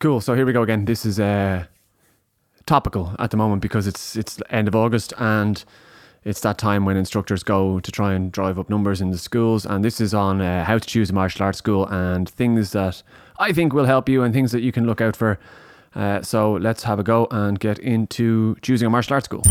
Cool. So here we go again. This is uh, topical at the moment because it's it's end of August and it's that time when instructors go to try and drive up numbers in the schools. And this is on uh, how to choose a martial arts school and things that I think will help you and things that you can look out for. Uh, so let's have a go and get into choosing a martial arts school.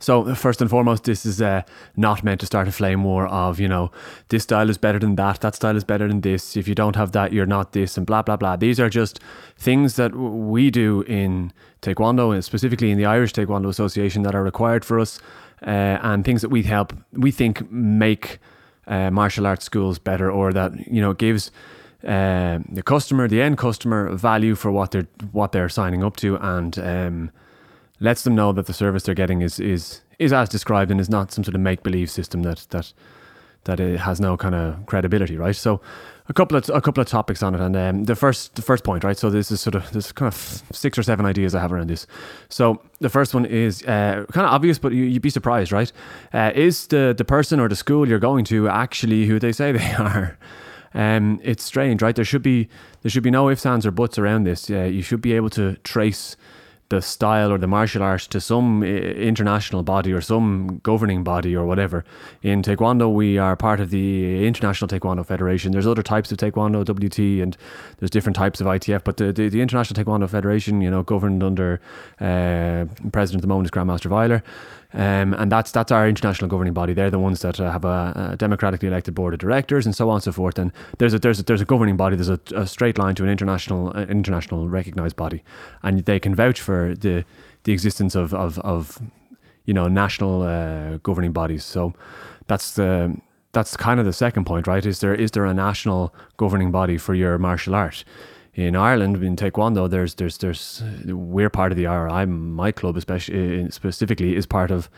So first and foremost, this is uh, not meant to start a flame war of you know this style is better than that, that style is better than this. If you don't have that, you're not this, and blah blah blah. These are just things that we do in Taekwondo, and specifically in the Irish Taekwondo Association, that are required for us, uh, and things that we help we think make uh, martial arts schools better, or that you know gives. Uh, the customer, the end customer, value for what they're what they're signing up to, and um, lets them know that the service they're getting is is is as described and is not some sort of make believe system that that that it has no kind of credibility, right? So, a couple of a couple of topics on it, and um, the first the first point, right? So this is sort of there's kind of six or seven ideas I have around this. So the first one is uh, kind of obvious, but you, would be surprised, right? Uh, is the the person or the school you're going to actually who they say they are? Um, it's strange, right? There should be there should be no ifs, ands, or buts around this. Uh, you should be able to trace the style or the martial art to some international body or some governing body or whatever. In Taekwondo, we are part of the International Taekwondo Federation. There's other types of Taekwondo, WT, and there's different types of ITF, but the, the, the International Taekwondo Federation, you know, governed under uh, President at the moment is Grandmaster Weiler. Um, and that's that's our international governing body. They're the ones that uh, have a, a, democratically elected board of directors and so on and so forth. And there's a there's a, there's a governing body. There's a, a straight line to an international uh, international recognised body, and they can vouch for the the existence of of, of you know national uh, governing bodies. So that's the that's kind of the second point, right? Is there is there a national governing body for your martial art? In Ireland in Taekwondo, there's there's there's we're part of the IRI. My club, especially specifically, is part of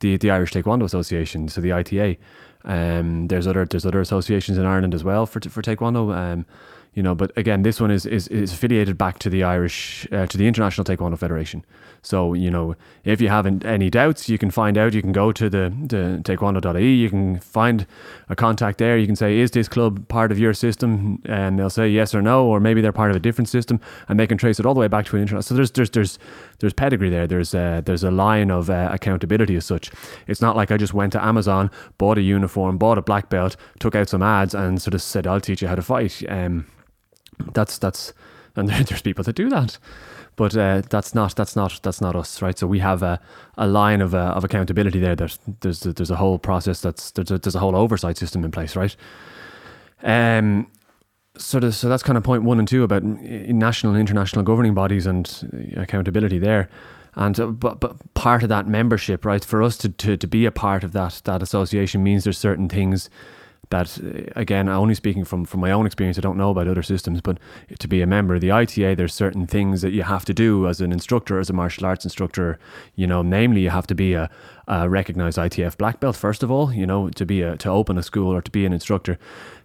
the the Irish Taekwondo Association, so the ITA. Um, there's other there's other associations in Ireland as well for for Taekwondo. Um, you know, but again, this one is is, is affiliated back to the Irish uh, to the International Taekwondo Federation. So you know, if you have any doubts, you can find out. You can go to the the taekwondo.ie. You can find a contact there. You can say, "Is this club part of your system?" And they'll say yes or no, or maybe they're part of a different system, and they can trace it all the way back to an international. So there's there's there's there's pedigree there. There's uh, there's a line of uh, accountability as such. It's not like I just went to Amazon, bought a uniform, bought a black belt, took out some ads, and sort of said, "I'll teach you how to fight." Um, that's that's and there's people that do that. But uh, that's not that's not that's not us right? So we have a, a line of, uh, of accountability there. That there's there's a whole process that's there's a, there's a whole oversight system in place right? Um so, the, so that's kind of point one and two about national and international governing bodies and accountability there. And uh, but, but part of that membership right for us to, to, to be a part of that that association means there's certain things that uh, again only speaking from from my own experience I don't know about other systems but to be a member of the ITA there's certain things that you have to do as an instructor as a martial arts instructor you know namely you have to be a, a recognized ITF black belt first of all you know to be a to open a school or to be an instructor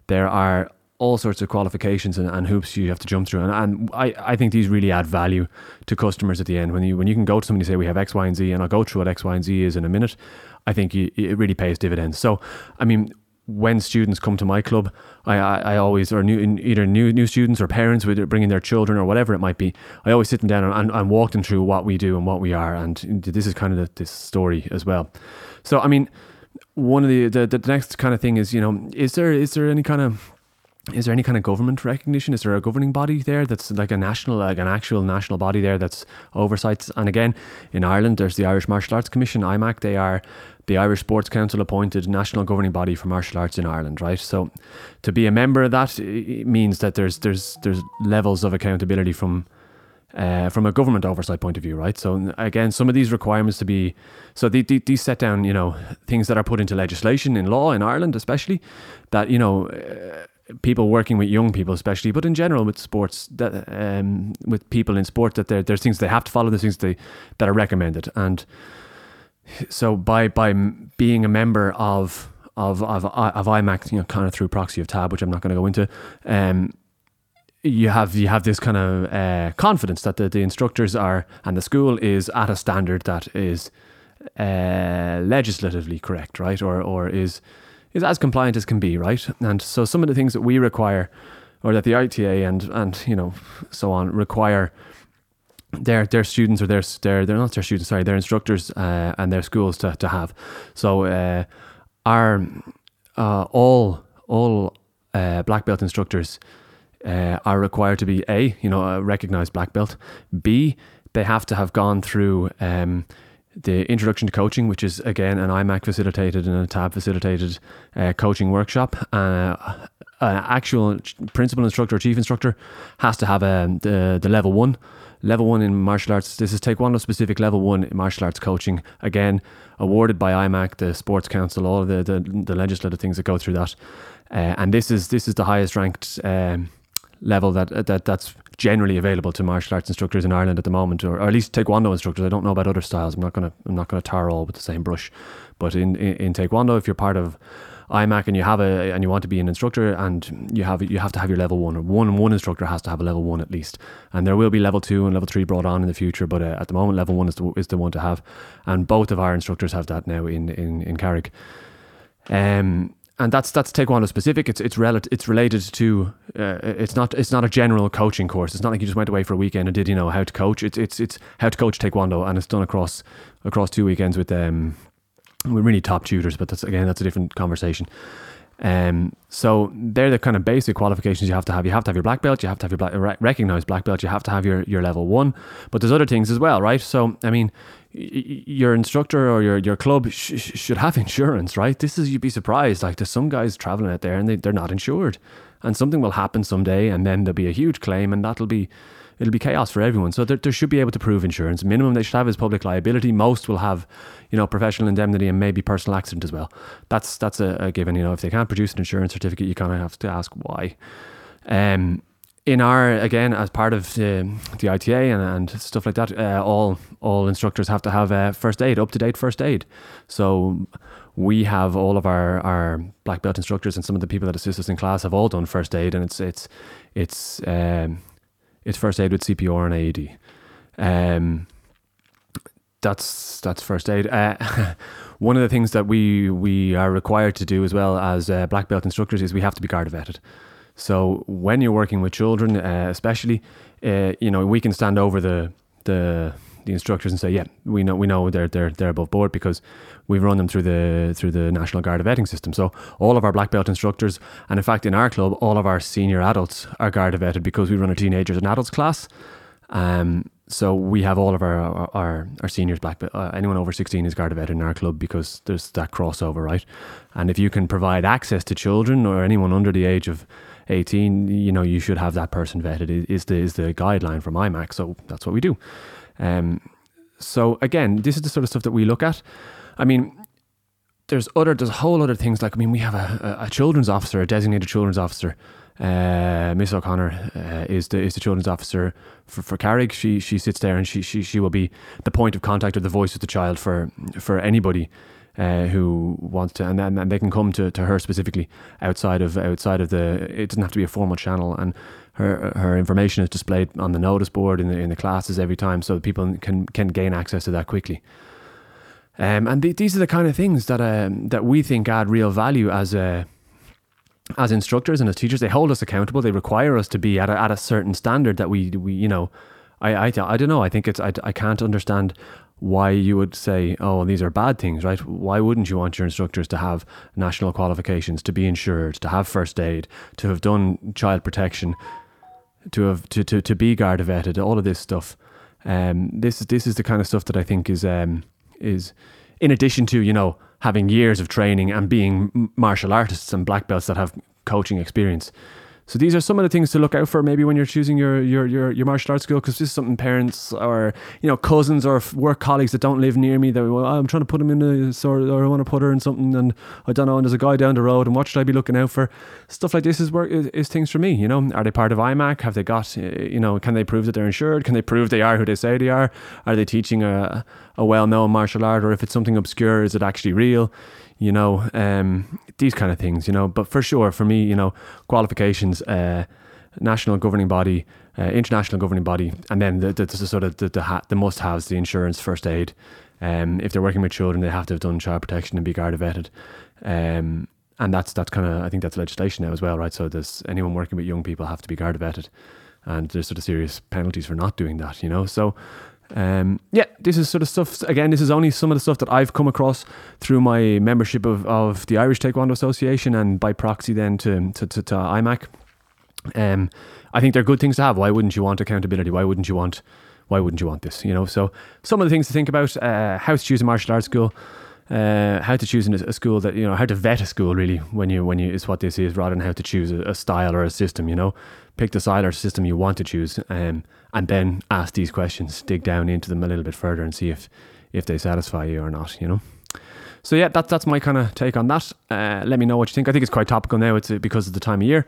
there are all sorts of qualifications and, and, hoops you have to jump through. And, and I, I think these really add value to customers at the end. When you when you can go to somebody and say we have X, Y, and Z, and I'll go through what X, Y, and Z is in a minute, I think you, it really pays dividends. So, I mean, when students come to my club, I, I, I always, or new, either new new students or parents, whether bringing their children or whatever it might be, I always sit them down and, and, and walk them through what we do and what we are. And this is kind of the, this story as well. So, I mean, one of the, the, the next kind of thing is, you know, is there is there any kind of is there any kind of government recognition? Is there a governing body there that's like a national, like an actual national body there that's oversights? And again, in Ireland, there's the Irish Martial Arts Commission, IMAC. They are the Irish Sports Council appointed national governing body for martial arts in Ireland, right? So, to be a member of that means that there's there's there's levels of accountability from uh, from a government oversight point of view, right? So again, some of these requirements to be so these, these set down, you know, things that are put into legislation in law in Ireland, especially that you know. Uh, people working with young people, especially, but in general with sports, that um, with people in sport, that there, there's things they have to follow, there's things they that are recommended, and so by by being a member of of of of IMAC, you know, kind of through proxy of TAB, which I'm not going to go into, um, you have you have this kind of uh, confidence that the, the instructors are and the school is at a standard that is uh, legislatively correct, right, or or is is as compliant as can be, right? And so some of the things that we require or that the ITA and and you know so on require their their students or their their they're not their students sorry their instructors uh, and their schools to, to have so uh, our uh, all all uh, black belt instructors uh, are required to be a you know a recognized black belt b they have to have gone through um, the introduction to coaching, which is again an IMAC facilitated and a TAB facilitated uh, coaching workshop. Uh, an actual principal instructor or chief instructor has to have um, the the level one. Level one in martial arts. This is Taekwondo specific level one martial arts coaching. Again, awarded by IMAC, the Sports Council, all the, the, the legislative things that go through that. Uh, and this is this is the highest ranked um, level that that that's generally available to martial arts instructors in Ireland at the moment, or, or at least Taekwondo instructors. I don't know about other styles. I'm not gonna I'm not gonna tar all with the same brush. But in, in, in Taekwondo, if you're part of IMAC and you have a and you want to be an instructor and you have you have to have your level one or one one instructor has to have a level one at least and there will be level two and level three brought on in the future but uh, at the moment level one is the, is the one to have and both of our instructors have that now in in in Carrick. Um, and that's that's taekwondo specific. It's it's relative. It's related to. Uh, it's not it's not a general coaching course. It's not like you just went away for a weekend and did you know how to coach. It's it's it's how to coach taekwondo, and it's done across across two weekends with um with really top tutors. But that's again that's a different conversation. Um, so they're the kind of basic qualifications you have to have. You have to have your black belt. You have to have your black, recognized black belt. You have to have your, your level one. But there's other things as well, right? So I mean, your instructor or your, your club sh- should have insurance, right? This is, you'd be surprised. Like, there's some guys traveling out there and they, they're not insured. And something will happen someday, and then there'll be a huge claim, and that'll be, it'll be chaos for everyone. So there, there should be able to prove insurance. Minimum they should have is public liability. Most will have, you know, professional indemnity and maybe personal accident as well. That's that's a, a given. You know, if they can't produce an insurance certificate, you kind of have to ask why. Um, in our again as part of the, the ITA and, and stuff like that, uh, all all instructors have to have uh, first aid, up to date first aid. So we have all of our, our black belt instructors and some of the people that assist us in class have all done first aid, and it's it's it's um, it's first aid with CPR and AED. Um, that's that's first aid. Uh, one of the things that we we are required to do as well as uh, black belt instructors is we have to be Garda vetted. So when you're working with children, uh, especially, uh, you know, we can stand over the the the instructors and say, yeah, we know we know they're they're they're above board because we've run them through the through the National Garda vetting system. So all of our black belt instructors, and in fact in our club, all of our senior adults are Garda vetted because we run a teenagers and adults class. Um, so we have all of our our, our seniors black belt. Uh, anyone over sixteen is Garda vetted in our club because there's that crossover, right? And if you can provide access to children or anyone under the age of 18, you know, you should have that person vetted is the, is the guideline from IMAC. So that's what we do. Um, so again, this is the sort of stuff that we look at. I mean, there's other, there's a whole other things like, I mean, we have a, a children's officer, a designated children's officer. Uh, Miss O'Connor uh, is the is the children's officer for, for Carrick. She she sits there and she, she she will be the point of contact or the voice of the child for for anybody uh, who wants to, and, and they can come to, to her specifically outside of outside of the. It doesn't have to be a formal channel, and her her information is displayed on the notice board in the in the classes every time, so people can can gain access to that quickly. Um, and these are the kind of things that um, that we think add real value as a as instructors and as teachers. They hold us accountable. They require us to be at a, at a certain standard that we we you know. I, I, I don't know. I think it's I, I can't understand why you would say, oh, these are bad things, right? Why wouldn't you want your instructors to have national qualifications, to be insured, to have first aid, to have done child protection, to have to, to, to be Garda vetted, all of this stuff. Um, this is this is the kind of stuff that I think is um, is in addition to you know having years of training and being martial artists and black belts that have coaching experience. So these are some of the things to look out for maybe when you're choosing your your your, your martial arts school because this is something parents or you know cousins or work colleagues that don't live near me that well, oh, I'm trying to put them in a sort or I want to put her in something and I don't know and there's a guy down the road and what should I be looking out for? Stuff like this is work is, is things for me you know? Are they part of IMAC have they got eh, you know can they prove that they're insured? Can they prove they are who they say they are? Are they teaching a a well known martial art or if it's something obscure is it actually real you know, um, these kind of things, you know. But for sure, for me, you know, qualifications, uh, national governing body, uh, international governing body, and then the, the, the sort of the the, ha- the must haves, the insurance, first aid. Um, if they're working with children, they have to have done child protection and be Garda vetted. Um, and that's that's kind of I think that's legislation now as well, right? So there's anyone working with young people have to be Garda vetted, and there's sort of serious penalties for not doing that, you know. So. Um, yeah, this is sort of stuff. Again, this is only some of the stuff that I've come across through my membership of, of the Irish Taekwondo Association and by proxy then to to, to, to IMAC. Um, I think they're good things to have. Why wouldn't you want accountability? Why wouldn't you want why wouldn't you want this? You know, so some of the things to think about: uh, how to choose a martial arts school, uh, how to choose a school that you know, how to vet a school really when you when you is what this is, rather than how to choose a, a style or a system. You know, pick the style or system you want to choose, um, and then ask these questions, dig down into them a little bit further, and see if if they satisfy you or not. You know. So yeah, that's that's my kind of take on that. Uh, let me know what you think. I think it's quite topical now. It's uh, because of the time of year.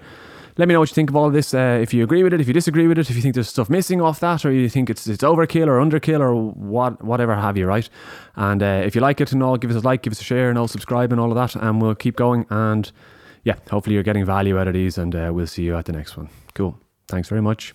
Let me know what you think of all of this. Uh, if you agree with it, if you disagree with it, if you think there's stuff missing off that, or you think it's it's overkill or underkill or what whatever have you, right? And uh, if you like it and all, give us a like, give us a share, and all subscribe and all of that, and we'll keep going. And yeah, hopefully you're getting value out of these, and uh, we'll see you at the next one. Cool. Thanks very much.